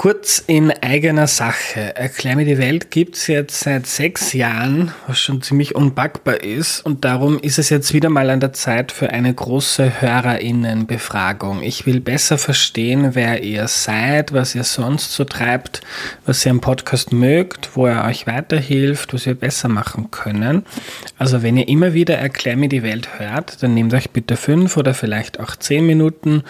Kurz in eigener Sache. Erklär mir die Welt gibt's jetzt seit sechs Jahren, was schon ziemlich unpackbar ist. Und darum ist es jetzt wieder mal an der Zeit für eine große Hörerinnenbefragung. Ich will besser verstehen, wer ihr seid, was ihr sonst so treibt, was ihr am Podcast mögt, wo er euch weiterhilft, was wir besser machen können. Also wenn ihr immer wieder Erklär mir die Welt hört, dann nehmt euch bitte fünf oder vielleicht auch zehn Minuten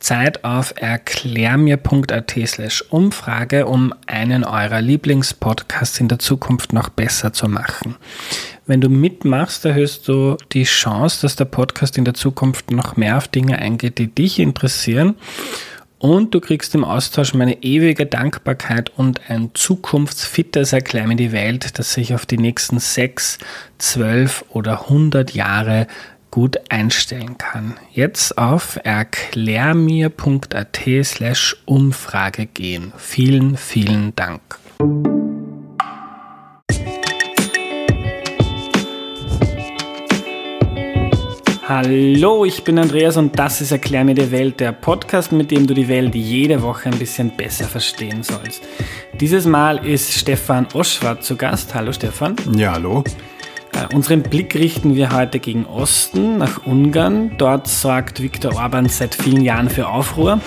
Zeit auf erklärmir.at slash Umfrage, um einen eurer Lieblingspodcasts in der Zukunft noch besser zu machen. Wenn du mitmachst, erhöhst du die Chance, dass der Podcast in der Zukunft noch mehr auf Dinge eingeht, die dich interessieren. Und du kriegst im Austausch meine ewige Dankbarkeit und ein zukunftsfittes Erklär mir die Welt, das sich auf die nächsten sechs, zwölf oder hundert Jahre gut einstellen kann. Jetzt auf erklärmir.at slash Umfrage gehen. Vielen, vielen Dank. Hallo, ich bin Andreas und das ist Erklär mir die Welt, der Podcast, mit dem du die Welt jede Woche ein bisschen besser verstehen sollst. Dieses Mal ist Stefan Oschwart zu Gast. Hallo Stefan. Ja, hallo. Äh, unseren Blick richten wir heute gegen Osten, nach Ungarn. Dort sorgt Viktor Orban seit vielen Jahren für Aufruhr.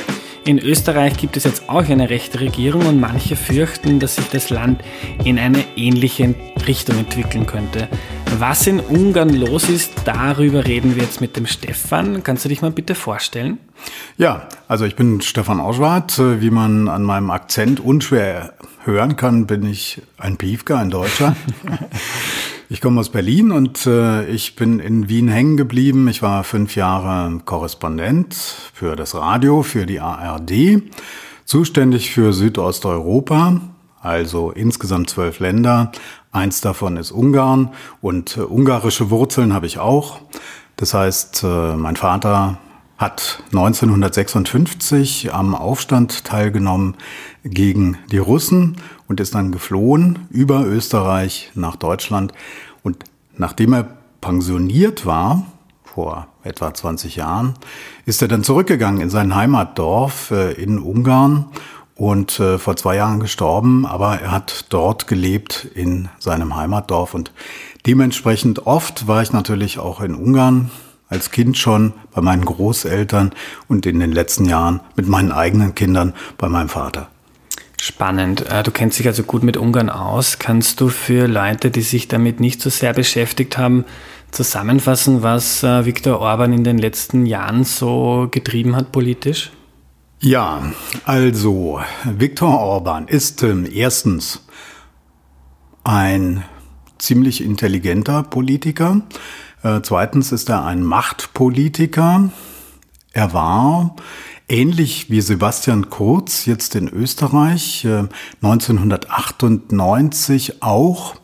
In Österreich gibt es jetzt auch eine rechte Regierung und manche fürchten, dass sich das Land in eine ähnliche Richtung entwickeln könnte. Was in Ungarn los ist, darüber reden wir jetzt mit dem Stefan. Kannst du dich mal bitte vorstellen? Ja, also ich bin Stefan Auschwart. Wie man an meinem Akzent unschwer hören kann, bin ich ein Piefke, ein Deutscher. Ich komme aus Berlin und äh, ich bin in Wien hängen geblieben. Ich war fünf Jahre Korrespondent für das Radio, für die ARD, zuständig für Südosteuropa, also insgesamt zwölf Länder. Eins davon ist Ungarn und äh, ungarische Wurzeln habe ich auch. Das heißt, äh, mein Vater hat 1956 am Aufstand teilgenommen gegen die Russen und ist dann geflohen über Österreich nach Deutschland. Und nachdem er pensioniert war, vor etwa 20 Jahren, ist er dann zurückgegangen in sein Heimatdorf äh, in Ungarn und äh, vor zwei Jahren gestorben, aber er hat dort gelebt in seinem Heimatdorf und dementsprechend oft war ich natürlich auch in Ungarn als Kind schon bei meinen Großeltern und in den letzten Jahren mit meinen eigenen Kindern bei meinem Vater. Spannend. Äh, du kennst dich also gut mit Ungarn aus. Kannst du für Leute, die sich damit nicht so sehr beschäftigt haben, zusammenfassen, was äh, Viktor Orban in den letzten Jahren so getrieben hat politisch? Ja, also Viktor Orban ist äh, erstens ein ziemlich intelligenter Politiker. Äh, zweitens ist er ein Machtpolitiker. Er war ähnlich wie Sebastian Kurz jetzt in Österreich 1998 äh, auch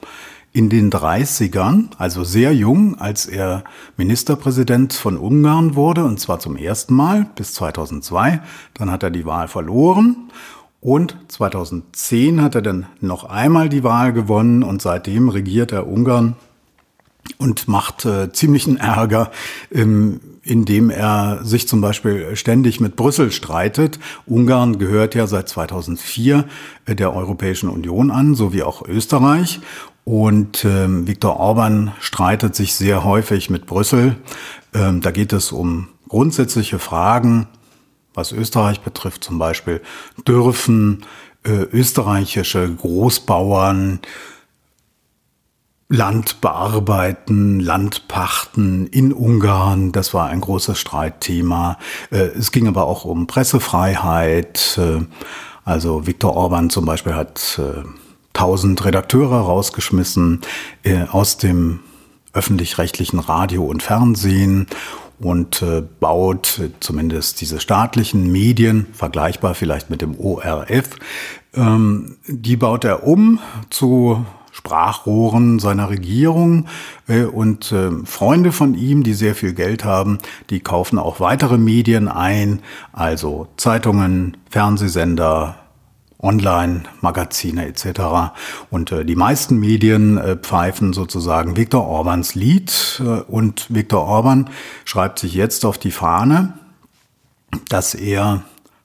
in den 30ern, also sehr jung, als er Ministerpräsident von Ungarn wurde, und zwar zum ersten Mal bis 2002. Dann hat er die Wahl verloren. Und 2010 hat er dann noch einmal die Wahl gewonnen und seitdem regiert er Ungarn und macht äh, ziemlichen Ärger, ähm, indem er sich zum Beispiel ständig mit Brüssel streitet. Ungarn gehört ja seit 2004 äh, der Europäischen Union an, so wie auch Österreich. Und ähm, Viktor Orban streitet sich sehr häufig mit Brüssel. Ähm, da geht es um grundsätzliche Fragen, was Österreich betrifft, zum Beispiel dürfen äh, österreichische Großbauern Land bearbeiten, Land pachten in Ungarn. Das war ein großes Streitthema. Äh, es ging aber auch um Pressefreiheit. Äh, also Viktor Orban zum Beispiel hat äh, tausend Redakteure rausgeschmissen aus dem öffentlich-rechtlichen Radio und Fernsehen und baut zumindest diese staatlichen Medien, vergleichbar vielleicht mit dem ORF, ähm, die baut er um zu Sprachrohren seiner Regierung äh, und äh, Freunde von ihm, die sehr viel Geld haben, die kaufen auch weitere Medien ein, also Zeitungen, Fernsehsender, Online-Magazine etc. Und äh, die meisten Medien äh, pfeifen sozusagen Viktor Orbans Lied und Viktor Orban schreibt sich jetzt auf die Fahne, dass er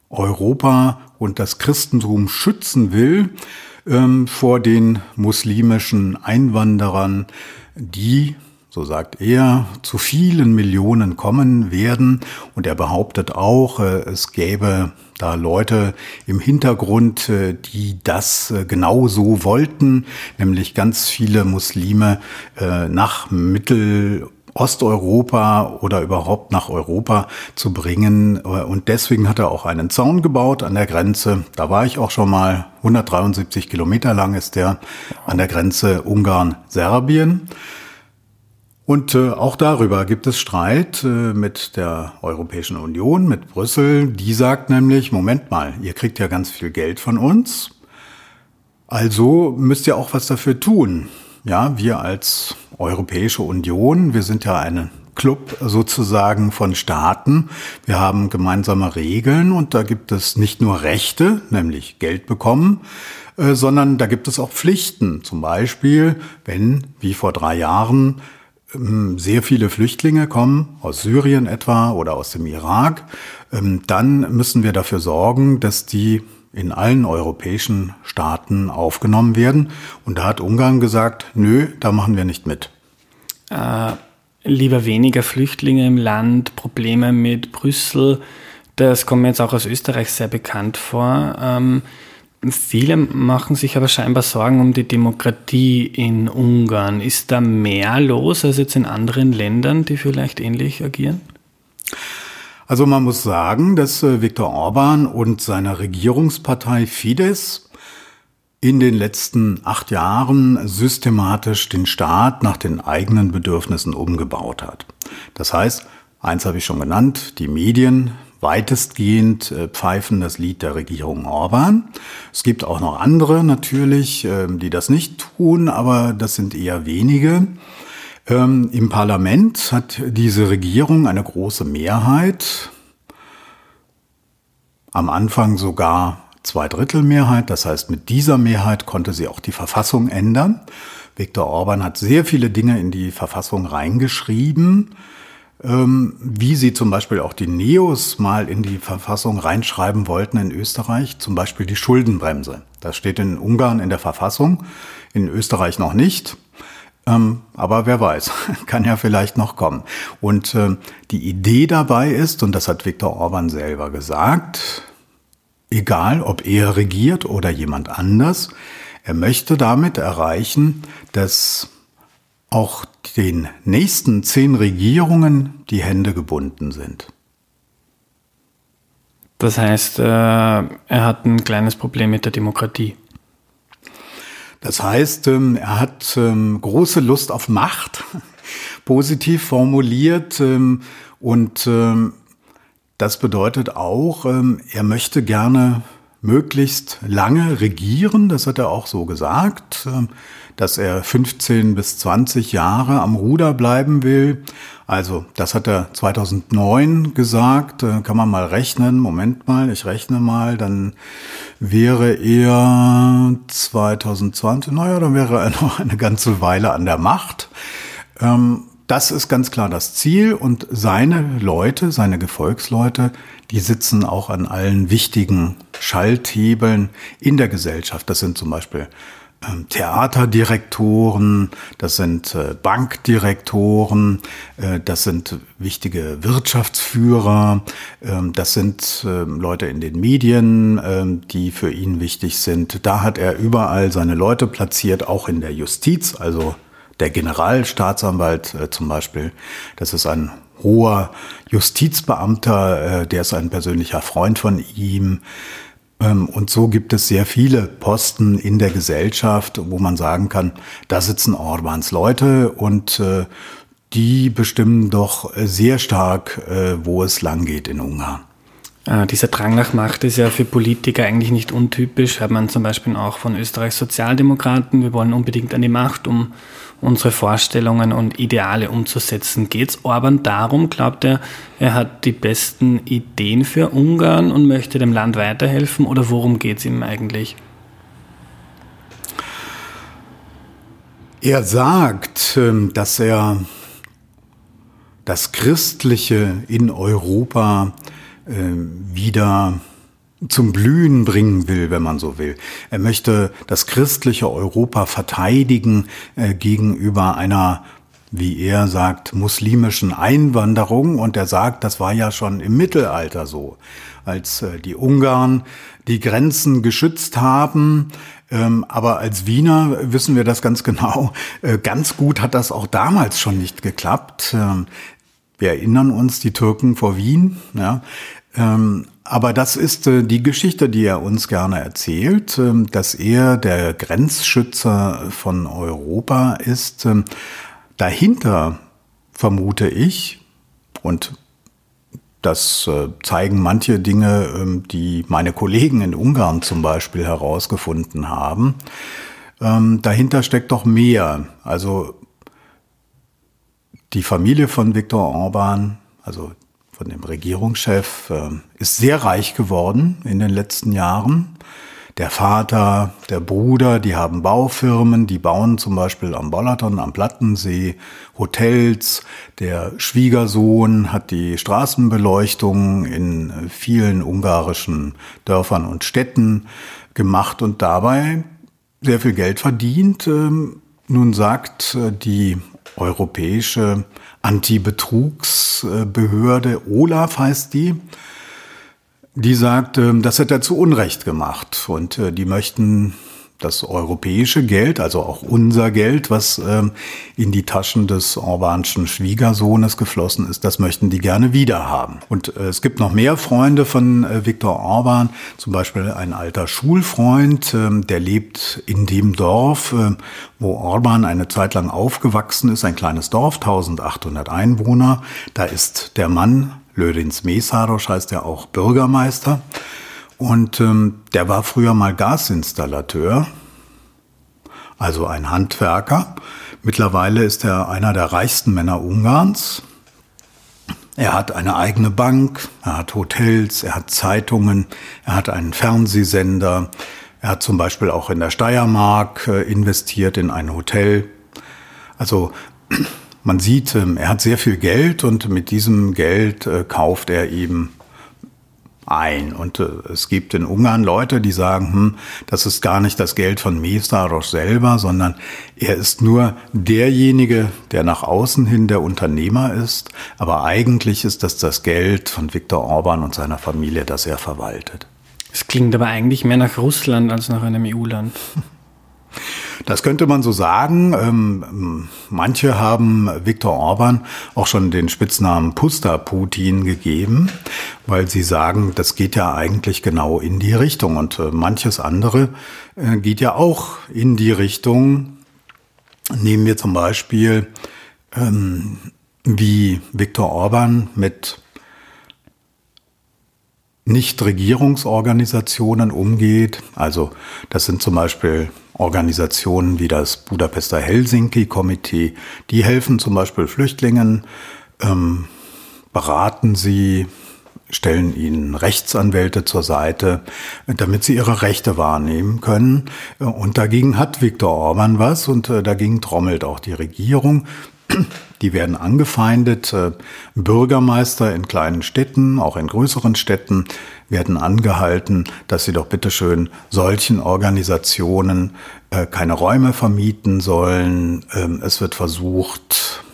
Europa und das Christentum schützen will ähm, vor den muslimischen Einwanderern, die so sagt er, zu vielen Millionen kommen werden. Und er behauptet auch, äh, es gäbe da Leute im Hintergrund, äh, die das äh, genau so wollten, nämlich ganz viele Muslime nach Mittel Osteuropa oder überhaupt nach Europa zu bringen. Und deswegen hat er auch einen Zaun gebaut an der Grenze. Da war ich auch schon mal. 173 Kilometer lang ist der an der Grenze Ungarn-Serbien. Und äh, auch darüber gibt es Streit äh, mit der Europäischen Union, mit Brüssel. Die sagt nämlich, Moment mal, ihr kriegt ja ganz viel Geld von uns. Also müsst ihr auch was dafür tun. Ja, wir als Europäische Union, wir sind ja eine Club sozusagen von Staaten. Wir haben gemeinsame Regeln und da gibt es nicht nur Rechte, nämlich Geld bekommen, äh, sondern da gibt es auch Pflichten. Zum Beispiel, wenn, wie vor drei Jahren, ähm, sehr viele Flüchtlinge kommen, aus Syrien etwa oder aus dem Irak, ähm, dann müssen wir dafür sorgen, dass die in allen europäischen Staaten aufgenommen werden. Und da hat Ungarn gesagt, nö, da machen wir nicht mit. Äh, lieber weniger Flüchtlinge im Land, Probleme mit Brüssel, das kommt mir jetzt auch aus Österreich sehr bekannt vor. Ähm, Viele machen sich aber scheinbar Sorgen um die Demokratie in Ungarn. Ist da mehr los als jetzt in anderen Ländern, die vielleicht ähnlich agieren? Also man muss sagen, dass äh, Viktor Orban und seine Regierungspartei Fidesz in den letzten acht Jahren systematisch den Staat nach den eigenen Bedürfnissen umgebaut hat. Das heißt, eins habe ich schon genannt, die Medien weitestgehend äh, pfeifen das Lied der Regierung Orban. Es gibt auch noch andere natürlich, äh, die das nicht tun, aber das sind eher wenige. Ähm, Im Parlament hat diese Regierung eine große Mehrheit, am Anfang sogar Zweidrittelmehrheit. Das heißt, mit dieser Mehrheit konnte sie auch die Verfassung ändern. Viktor Orban hat sehr viele Dinge in die Verfassung reingeschrieben, ähm, wie sie zum Beispiel auch die Neos mal in die Verfassung reinschreiben wollten in Österreich, zum Beispiel die Schuldenbremse. Das steht in Ungarn in der Verfassung, in Österreich noch nicht. Ähm, aber wer weiß, kann ja vielleicht noch kommen. Und äh, die Idee dabei ist, und das hat Viktor Orban selber gesagt, egal ob er regiert oder jemand anders, er möchte damit erreichen, dass auch den nächsten zehn Regierungen die Hände gebunden sind. Das heißt, äh, er hat ein kleines Problem mit der Demokratie. Das heißt, ähm, er hat ähm, große Lust auf Macht, positiv formuliert. Ähm, und das bedeutet auch, er möchte gerne möglichst lange regieren. Das hat er auch so gesagt dass er 15 bis 20 Jahre am Ruder bleiben will. Also, das hat er 2009 gesagt. Äh, kann man mal rechnen. Moment mal, ich rechne mal. Dann wäre er 2020, naja, dann wäre er noch eine ganze Weile an der Macht. Ähm, das ist ganz klar das Ziel und seine Leute, seine Gefolgsleute, die sitzen auch an allen wichtigen Schalthebeln in der Gesellschaft. Das sind zum Beispiel ähm, Theaterdirektoren, das sind äh, Bankdirektoren, äh, das sind wichtige Wirtschaftsführer, ähm, das sind ähm, Leute in den Medien, die für ihn wichtig sind. Da hat er überall seine Leute platziert, auch in der Justiz, also der Generalstaatsanwalt äh, zum Beispiel. Das ist ein hoher Justizbeamter, der ist ein persönlicher Freund von ihm. Ähm, und so gibt es sehr viele Posten in der Gesellschaft, wo man sagen kann, da sitzen Orbans Leute und äh, die bestimmen doch sehr stark, äh, wo es lang geht in Ungarn. Äh, dieser Drang nach Macht ist ja für Politiker eigentlich nicht untypisch. Hat man zum Beispiel auch von Österreichs Sozialdemokraten. Wir wollen unbedingt an die Macht, um unsere Vorstellungen und Ideale umzusetzen. Geht es Orban darum, glaubt er, er hat die besten Ideen für Ungarn und möchte dem Land weiterhelfen oder worum geht es ihm eigentlich? Er sagt, ähm, dass er das Christliche in Europa äh, wieder zum Blühen bringen will, wenn man so will. Er möchte das christliche Europa verteidigen äh, gegenüber einer wie er sagt, muslimischen Einwanderung. Und er sagt, das war ja schon im Mittelalter so, als äh, die Ungarn die Grenzen geschützt haben. Ähm, aber als Wiener wissen wir das ganz genau. Äh, ganz gut hat das auch damals schon nicht geklappt. Ähm, wir erinnern uns, die Türken vor Wien. Ja. Ähm, aber das ist äh, die Geschichte, die er uns gerne erzählt, dass er der Grenzschützer von Europa ist Dahinter vermute ich, und das äh, zeigen manche Dinge, ähm, die meine Kollegen in Ungarn zum Beispiel herausgefunden haben, ähm, dahinter steckt doch mehr. Also die Familie von Viktor Orban, also von dem Regierungschef, äh, ist sehr reich geworden in den letzten Jahren der Vater, der Bruder, die haben Baufirmen, die bauen zum Beispiel am Bolaton, am Plattensee Hotels. Der Schwiegersohn hat die Straßenbeleuchtung in vielen ungarischen Dörfern und Städten gemacht und dabei sehr viel Geld verdient. Ähm, nun sagt äh, die europäische Antibetrugsbehörde, OLAF heißt die, die sagt, ähm, das hat er zu Unrecht gemacht und äh, die möchten das europäische Geld, also auch unser Geld, was ähm, in die Taschen des Orbanschen Schwiegersohnes geflossen ist, das möchten die gerne wieder haben. Und äh, es gibt noch mehr Freunde von äh, Viktor Orban, zum Beispiel ein alter Schulfreund, ähm, der lebt in dem Dorf, wo Orban eine Zeit lang aufgewachsen ist, ein kleines Dorf, 1800 Einwohner. Da ist der Mann Lödins Mesaros heißt er auch Bürgermeister. Und ähm, der war früher mal Gasinstallateur, also ein Handwerker. Mittlerweile ist er einer der reichsten Männer Ungarns. Er hat eine eigene Bank, er hat Hotels, er hat Zeitungen, er hat einen Fernsehsender. Er hat zum Beispiel auch in der Steiermark äh, investiert in ein Hotel. Also man sieht, ähm, er hat sehr viel Geld und mit diesem Geld äh, kauft er eben ein. Und äh, es gibt in Ungarn Leute, die sagen, hm, das ist gar nicht das Geld von Mesaros selber, sondern er ist nur derjenige, der nach außen hin der Unternehmer ist. Aber eigentlich ist das das Geld von Viktor Orban und seiner Familie, das er verwaltet. Es klingt aber eigentlich mehr nach Russland als nach einem EU-Land. Das könnte man so sagen. Ähm, manche haben Viktor Orban auch schon den Spitznamen Puster Putin gegeben, weil sie sagen, das geht ja eigentlich genau in die Richtung. Und äh, manches andere äh, geht ja auch in die Richtung. Nehmen wir zum Beispiel, ähm, wie Viktor Orban mit Nichtregierungsorganisationen umgeht. Also das sind zum Beispiel Organisationen wie das Budapester Helsinki-Komitee. Die helfen zum Beispiel Flüchtlingen, ähm, beraten sie, stellen ihnen Rechtsanwälte zur Seite, damit sie ihre Rechte wahrnehmen können. Und dagegen hat Viktor Orban was und äh, dagegen trommelt auch die Regierung. Die werden angefeindet. Äh, Bürgermeister in kleinen Städten, auch in größeren Städten, werden angehalten, dass sie doch bitteschön solchen Organisationen äh, keine Räume vermieten sollen. Ähm, es wird versucht,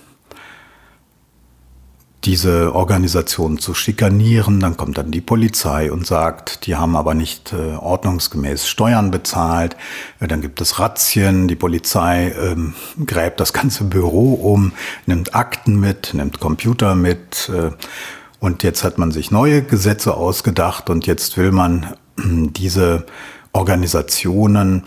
diese Organisation zu schikanieren. Dann kommt dann die Polizei und sagt, die haben aber nicht äh, ordnungsgemäß Steuern bezahlt. Äh, dann gibt es Razzien. Die Polizei ähm, gräbt das ganze Büro um, nimmt Akten mit, nimmt Computer mit. Äh, und jetzt hat man sich neue Gesetze ausgedacht und jetzt will man äh, diese Organisationen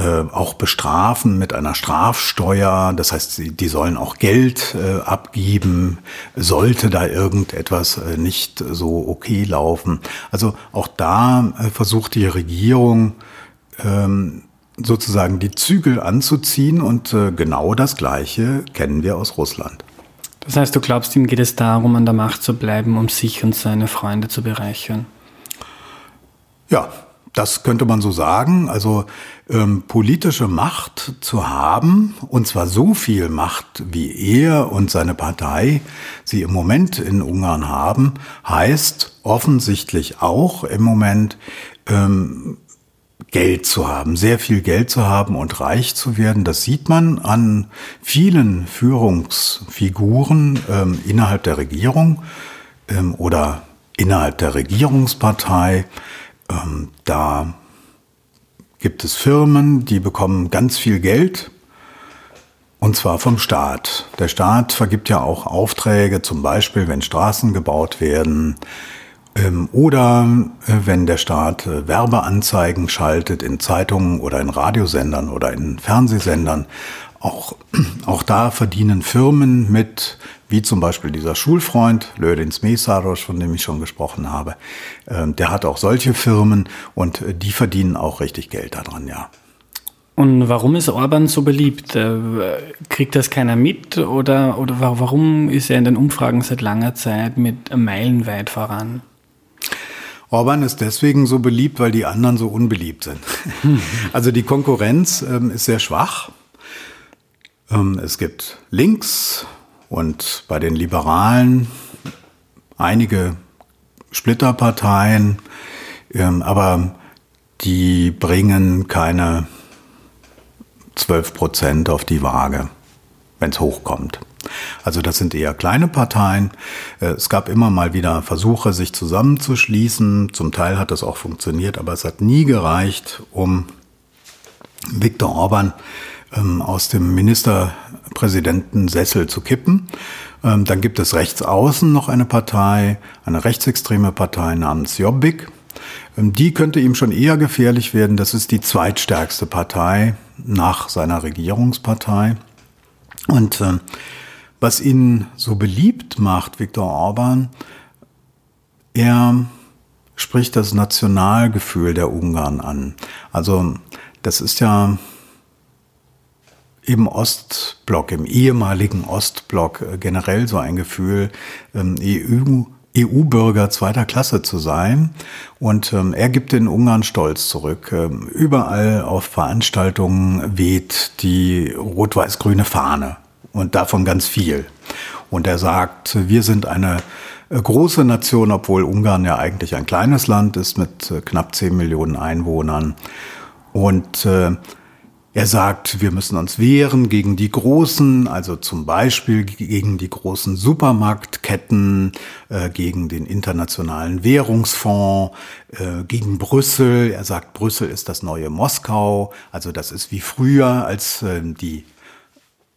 äh, auch bestrafen mit einer Strafsteuer. Das heißt, die, die sollen auch Geld äh, abgeben, sollte da irgendetwas äh, nicht so okay laufen. Also auch da äh, versucht die Regierung ähm, sozusagen die Zügel anzuziehen und äh, genau das Gleiche kennen wir aus Russland. Das heißt, du glaubst, ihm geht es darum, an der Macht zu bleiben, um sich und seine Freunde zu bereichern? Ja, Das könnte man so sagen. Also ähm, politische Macht zu haben, und zwar so viel Macht, wie er und seine Partei sie im Moment in Ungarn haben, heißt offensichtlich auch im Moment ähm, Geld zu haben, sehr viel Geld zu haben und reich zu werden. Das sieht man an vielen Führungsfiguren ähm, innerhalb der Regierung ähm, oder innerhalb der Regierungspartei. Ähm, da gibt es Firmen, die bekommen ganz viel Geld und zwar vom Staat. Der Staat vergibt ja auch Aufträge, zum Beispiel wenn Straßen gebaut werden ähm, oder äh, wenn der Staat äh, Werbeanzeigen schaltet in Zeitungen oder in Radiosendern oder in Fernsehsendern. Auch, auch da verdienen Firmen mit wie zum Beispiel dieser Schulfreund, Lödins Mesaros, von dem ich schon gesprochen habe. Ähm, der hat auch solche Firmen und äh, die verdienen auch richtig Geld daran, ja. Und warum ist Orban so beliebt? Äh, kriegt das keiner mit oder, oder warum ist er in den Umfragen seit langer Zeit mit meilenweit voran? Orban ist deswegen so beliebt, weil die anderen so unbeliebt sind. Also die Konkurrenz ähm, ist sehr schwach. Ähm, es gibt links und bei den Liberalen einige Splitterparteien, ähm, aber die bringen keine 12 Prozent auf die Waage, wenn es hochkommt. Also das sind eher kleine Parteien. Äh, es gab immer mal wieder Versuche, sich zusammenzuschließen. Zum Teil hat das auch funktioniert, aber es hat nie gereicht, um Viktor Orban ähm, aus dem Ministerpräsidentensessel zu kippen. Ähm, dann gibt es rechts außen noch eine Partei, eine rechtsextreme Partei namens Jobbik. Ähm, die könnte ihm schon eher gefährlich werden. Das ist die zweitstärkste Partei nach seiner Regierungspartei. Und äh, was ihn so beliebt macht, Viktor Orban, er spricht das Nationalgefühl der Ungarn an. Also das ist ja im Ostblock, im ehemaligen Ostblock äh, generell so ein Gefühl, ähm, EU, EU-Bürger zweiter Klasse zu sein. Und ähm, er gibt den Ungarn Stolz zurück. Ähm, überall auf Veranstaltungen weht die rot-weiß-grüne Fahne und davon ganz viel. Und er sagt, wir sind eine äh, große Nation, obwohl Ungarn ja eigentlich ein kleines Land ist mit äh, knapp 10 Millionen Einwohnern. Und äh, er sagt, wir müssen uns wehren gegen die großen, also zum Beispiel gegen die großen Supermarktketten, äh, gegen den Internationalen Währungsfonds, äh, gegen Brüssel. Er sagt, Brüssel ist das neue Moskau. Also das ist wie früher, als äh, die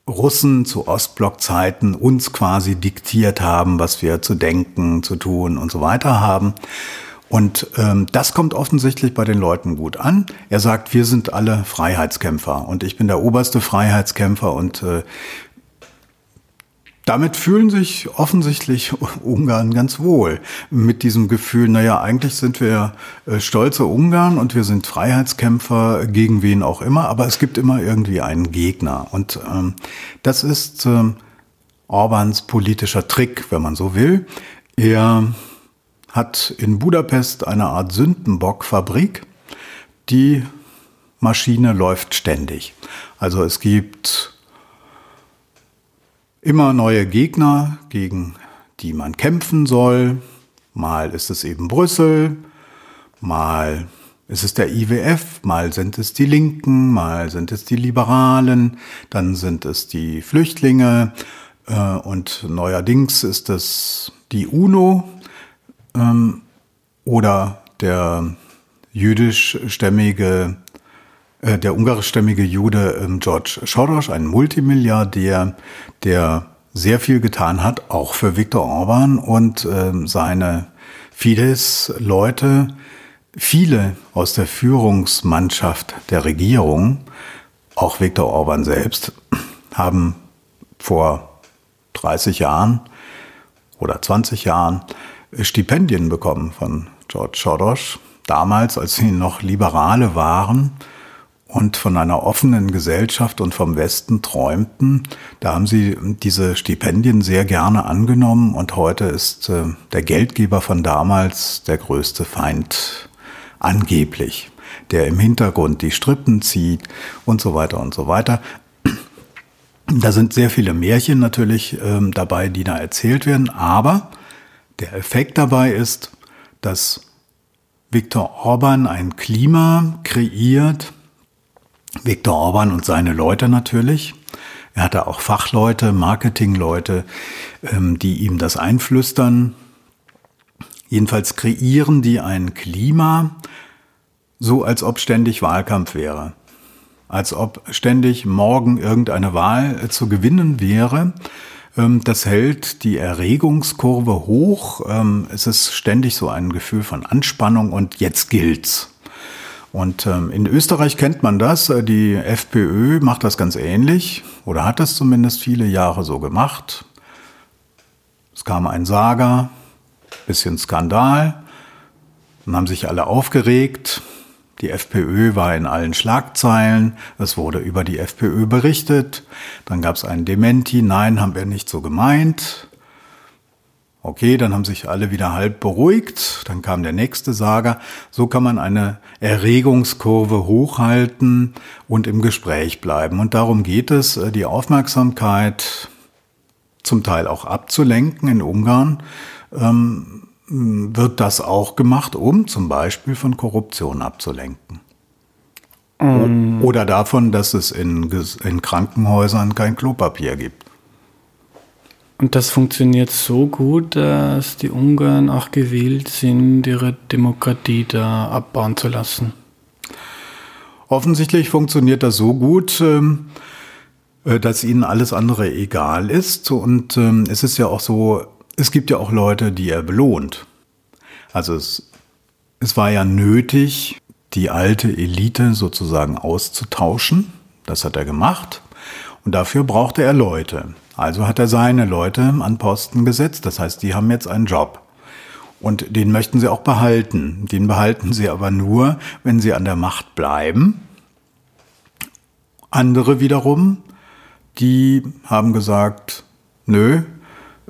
Russen zu Ostblockzeiten uns quasi diktiert haben, was wir zu denken, zu tun und so weiter haben. Und ähm, das kommt offensichtlich bei den Leuten gut an. Er sagt, wir sind alle Freiheitskämpfer und ich bin der oberste Freiheitskämpfer und äh, damit fühlen sich offensichtlich Ungarn ganz wohl mit diesem Gefühl, naja, eigentlich sind wir äh, stolze Ungarn und wir sind Freiheitskämpfer gegen wen auch immer, aber es gibt immer irgendwie einen Gegner. Und ähm, das ist ähm, Orbans politischer Trick, wenn man so will. Er hat in Budapest eine Art Sündenbockfabrik. Die Maschine läuft ständig. Also es gibt immer neue Gegner, gegen die man kämpfen soll. Mal ist es eben Brüssel, mal ist es der IWF, mal sind es die Linken, mal sind es die Liberalen, dann sind es die Flüchtlinge äh, und neuerdings ist es die UNO, ähm, oder der jüdischstämmige, äh, der ungarischstämmige Jude ähm, George Soros, ein Multimilliardär, der sehr viel getan hat, auch für Viktor Orban und ähm, seine Fidesz-Leute, viele aus der Führungsmannschaft der Regierung, auch Viktor Orban selbst, haben vor 30 Jahren oder 20 Jahren Stipendien bekommen von George Soros, damals, als sie noch Liberale waren und von einer offenen Gesellschaft und vom Westen träumten. Da haben sie diese Stipendien sehr gerne angenommen und heute ist äh, der Geldgeber von damals der größte Feind angeblich. der im Hintergrund die Strippen zieht und so weiter und so weiter. Da sind sehr viele Märchen natürlich ähm, dabei, die da erzählt werden, aber der Effekt dabei ist, dass Viktor Orban ein Klima kreiert, Viktor Orban und seine Leute natürlich. Er hatte auch Fachleute, Marketingleute, ähm, die ihm das einflüstern. Jedenfalls kreieren die ein Klima, so als ob ständig Wahlkampf wäre. Als ob ständig morgen irgendeine Wahl äh, zu gewinnen wäre. Ähm, das hält die Erregungskurve hoch. Ähm, es ist ständig so ein Gefühl von Anspannung und jetzt gilt's. Und ähm, in Österreich kennt man das. Äh, die FPÖ macht das ganz ähnlich oder hat das zumindest viele Jahre so gemacht. Es kam ein Saga, bisschen Skandal, dann haben sich alle aufgeregt. Die FPÖ war in allen Schlagzeilen, es wurde über die FPÖ berichtet, dann gab es einen Dementi, nein, haben wir nicht so gemeint. Okay, dann haben sich alle wieder halb beruhigt, dann kam der nächste Sager. So kann man eine Erregungskurve hochhalten und im Gespräch bleiben. Und darum geht es, äh, die Aufmerksamkeit zum Teil auch abzulenken. In Ungarn ähm, wird das auch gemacht, um zum Beispiel von Korruption abzulenken. Um. Oder davon, dass es in, in Krankenhäusern kein Klopapier gibt. Und das funktioniert so gut, dass die Ungarn auch gewillt sind, ihre Demokratie da abbauen zu lassen. Offensichtlich funktioniert das so gut, ähm, äh, dass ihnen alles andere egal ist. Und ähm, es ist ja auch so, es gibt ja auch Leute, die er belohnt. Also es, es war ja nötig, die alte Elite sozusagen auszutauschen. Das hat er gemacht. Und dafür brauchte er Leute. Also hat er seine Leute an Posten gesetzt. Das heißt, die haben jetzt einen Job. Und den möchten sie auch behalten. Den behalten sie aber nur, wenn sie an der Macht bleiben. Andere wiederum, die haben gesagt, nö,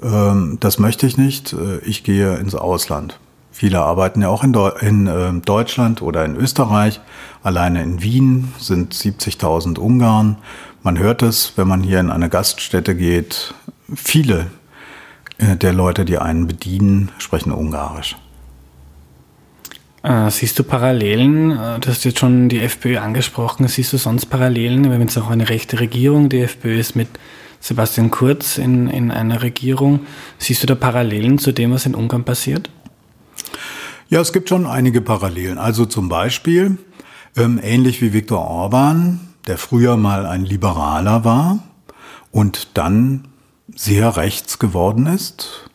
ähm, das möchte ich nicht, äh, ich gehe ins Ausland. Viele arbeiten ja auch in, Deu in äh, Deutschland oder in Österreich. Alleine in Wien sind 70.000 Ungarn. Man hört es, wenn man hier in eine Gaststätte geht. Viele äh, der Leute, die einen bedienen, sprechen Ungarisch. Äh, siehst du Parallelen? Äh, du hast jetzt schon die FPÖ angesprochen. Siehst du sonst Parallelen? Wir haben jetzt auch eine rechte Regierung. Die FPÖ ist mit Sebastian Kurz in, in einer Regierung. Siehst du da Parallelen zu dem, was in Ungarn passiert? Ja, es gibt schon einige Parallelen. Also zum Beispiel, ähm, ähnlich wie Viktor Orban, der früher mal ein Liberaler war und dann sehr rechts geworden ist.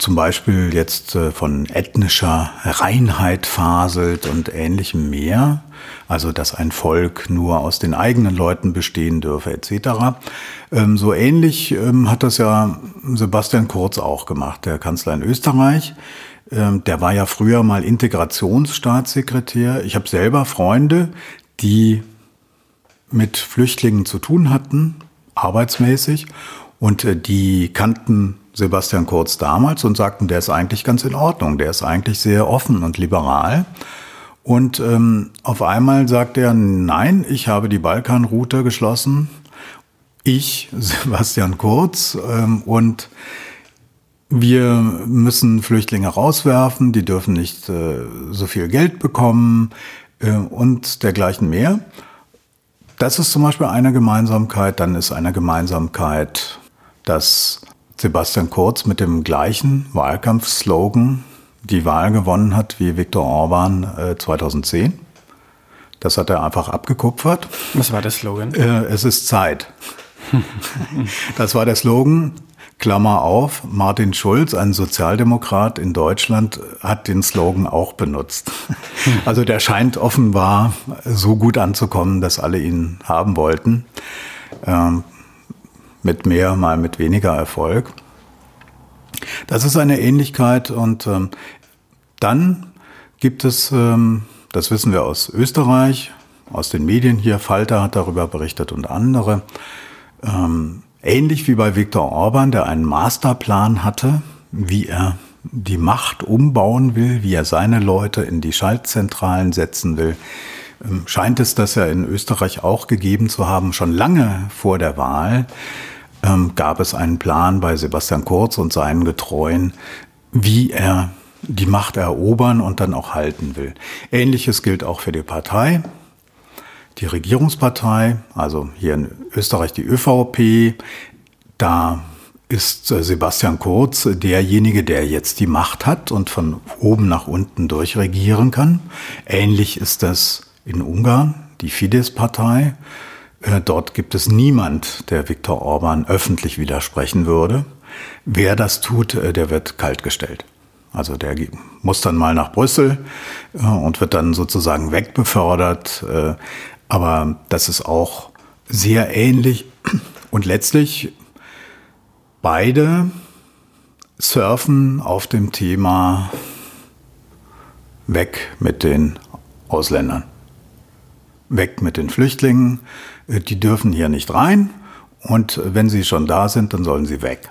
Zum Beispiel jetzt äh, von ethnischer Reinheit faselt und ähnlichem mehr. Also, dass ein Volk nur aus den eigenen Leuten bestehen dürfe, etc. Ähm, so ähnlich ähm, hat das ja Sebastian Kurz auch gemacht, der Kanzler in Österreich. Ähm, der war ja früher mal Integrationsstaatssekretär. Ich habe selber Freunde, die mit Flüchtlingen zu tun hatten, arbeitsmäßig, und äh, die kannten Sebastian Kurz damals und sagten, der ist eigentlich ganz in Ordnung, der ist eigentlich sehr offen und liberal. Und ähm, auf einmal sagt er, nein, ich habe die Balkanroute geschlossen. Ich, Sebastian Kurz, ähm, und wir müssen Flüchtlinge rauswerfen, die dürfen nicht äh, so viel Geld bekommen äh, und dergleichen mehr. Das ist zum Beispiel eine Gemeinsamkeit. Dann ist eine Gemeinsamkeit, dass Sebastian Kurz mit dem gleichen Wahlkampfslogan die Wahl gewonnen hat wie Viktor Orban äh, 2010. Das hat er einfach abgekupfert. Was war der Slogan? Äh, es ist Zeit. das war der Slogan. Klammer auf, Martin Schulz, ein Sozialdemokrat in Deutschland, hat den Slogan auch benutzt. Also der scheint offenbar so gut anzukommen, dass alle ihn haben wollten. Ähm, mit mehr, mal mit weniger Erfolg. Das ist eine Ähnlichkeit und ähm, dann gibt es, ähm, das wissen wir aus Österreich, aus den Medien hier, Falter hat darüber berichtet und andere, ähm, Ähnlich wie bei Viktor Orban, der einen Masterplan hatte, wie er die Macht umbauen will, wie er seine Leute in die Schaltzentralen setzen will, scheint es das ja in Österreich auch gegeben zu haben, schon lange vor der Wahl ähm, gab es einen Plan bei Sebastian Kurz und seinen Getreuen, wie er die Macht erobern und dann auch halten will. Ähnliches gilt auch für die Partei. Die Regierungspartei, also hier in Österreich die ÖVP, da ist äh, Sebastian Kurz derjenige, der jetzt die Macht hat und von oben nach unten durchregieren kann. Ähnlich ist das in Ungarn, die Fidesz-Partei. Äh, dort gibt es niemand, der Viktor Orban öffentlich widersprechen würde. Wer das tut, äh, der wird kaltgestellt. Also der muss dann mal nach Brüssel und wird dann sozusagen wegbefördert. Aber das ist auch sehr ähnlich. Und letztlich beide surfen auf dem Thema weg mit den Ausländern. Weg mit den Flüchtlingen. Die dürfen hier nicht rein. Und wenn sie schon da sind, dann sollen sie weg.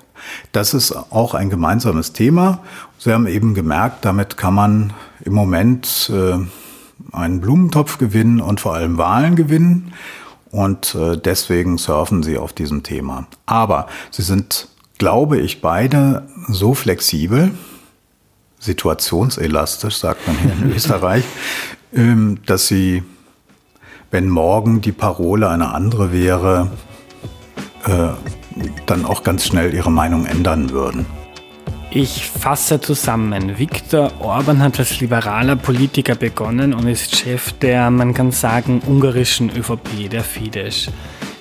Das ist auch ein gemeinsames Thema. Sie haben eben gemerkt, damit kann man im Moment äh, einen Blumentopf gewinnen und vor allem Wahlen gewinnen. Und äh, deswegen surfen sie auf diesem Thema. Aber sie sind glaube ich, beide so flexibel, situationselastisch, sagt man hier in Österreich, ähm, dass sie, wenn morgen die Parole eine andere wäre, äh, dann auch ganz schnell ihre Meinung ändern würden. Ich fasse zusammen. Viktor Orban hat als liberaler Politiker begonnen und ist Chef der, man kann sagen, ungarischen ÖVP, der Fidesz.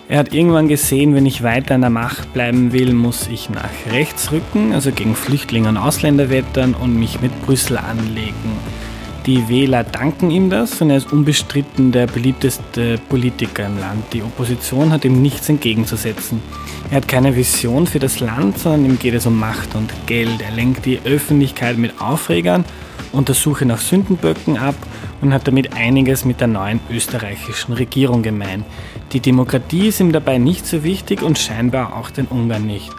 Er hat irgendwann gesehen, wenn ich weiter an der Macht bleiben will, muss ich nach rechts rücken, also gegen Flüchtlinge und Ausländer wettern und mich mit Brüssel anlegen. Die Wähler danken ihm das und er ist unbestritten der beliebteste Politiker im Land. Die Opposition hat ihm nichts entgegenzusetzen. Er hat keine Vision für das Land, sondern ihm geht es um Macht und Geld. Er lenkt die Öffentlichkeit mit Aufregern, untersuche nach Sündenböcken ab und hat damit einiges mit der neuen österreichischen Regierung gemein. Die Demokratie ist ihm dabei nicht so wichtig und scheinbar auch den Ungarn nicht.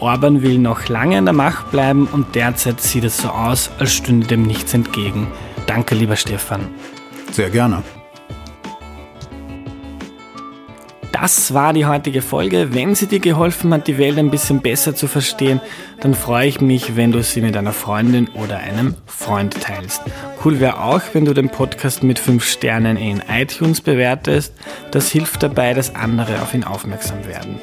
Orban will noch lange an der Macht bleiben und derzeit sieht es so aus, als stünde dem nichts entgegen. Danke, lieber Stefan. Sehr gerne. Das war die heutige Folge. Wenn sie dir geholfen hat, die Welt ein bisschen besser zu verstehen, dann freue ich mich, wenn du sie mit einer Freundin oder einem Freund teilst. Cool wäre auch, wenn du den Podcast mit 5 Sternen in iTunes bewertest. Das hilft dabei, dass andere auf ihn aufmerksam werden.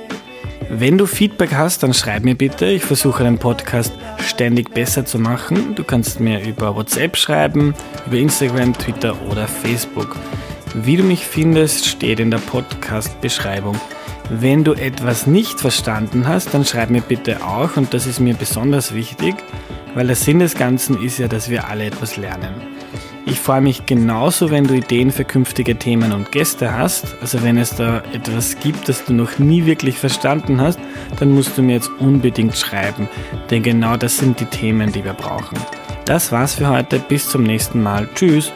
Wenn du Feedback hast, dann schreib mir bitte. Ich versuche den Podcast ständig besser zu machen. Du kannst mir über WhatsApp schreiben, über Instagram, Twitter oder Facebook. Wie du mich findest, steht in der Podcast-Beschreibung. Wenn du etwas nicht verstanden hast, dann schreib mir bitte auch und das ist mir besonders wichtig, weil der Sinn des Ganzen ist ja, dass wir alle etwas lernen. Ich freue mich genauso, wenn du Ideen für künftige Themen und Gäste hast. Also wenn es da etwas gibt, das du noch nie wirklich verstanden hast, dann musst du mir jetzt unbedingt schreiben, denn genau das sind die Themen, die wir brauchen. Das war's für heute, bis zum nächsten Mal. Tschüss!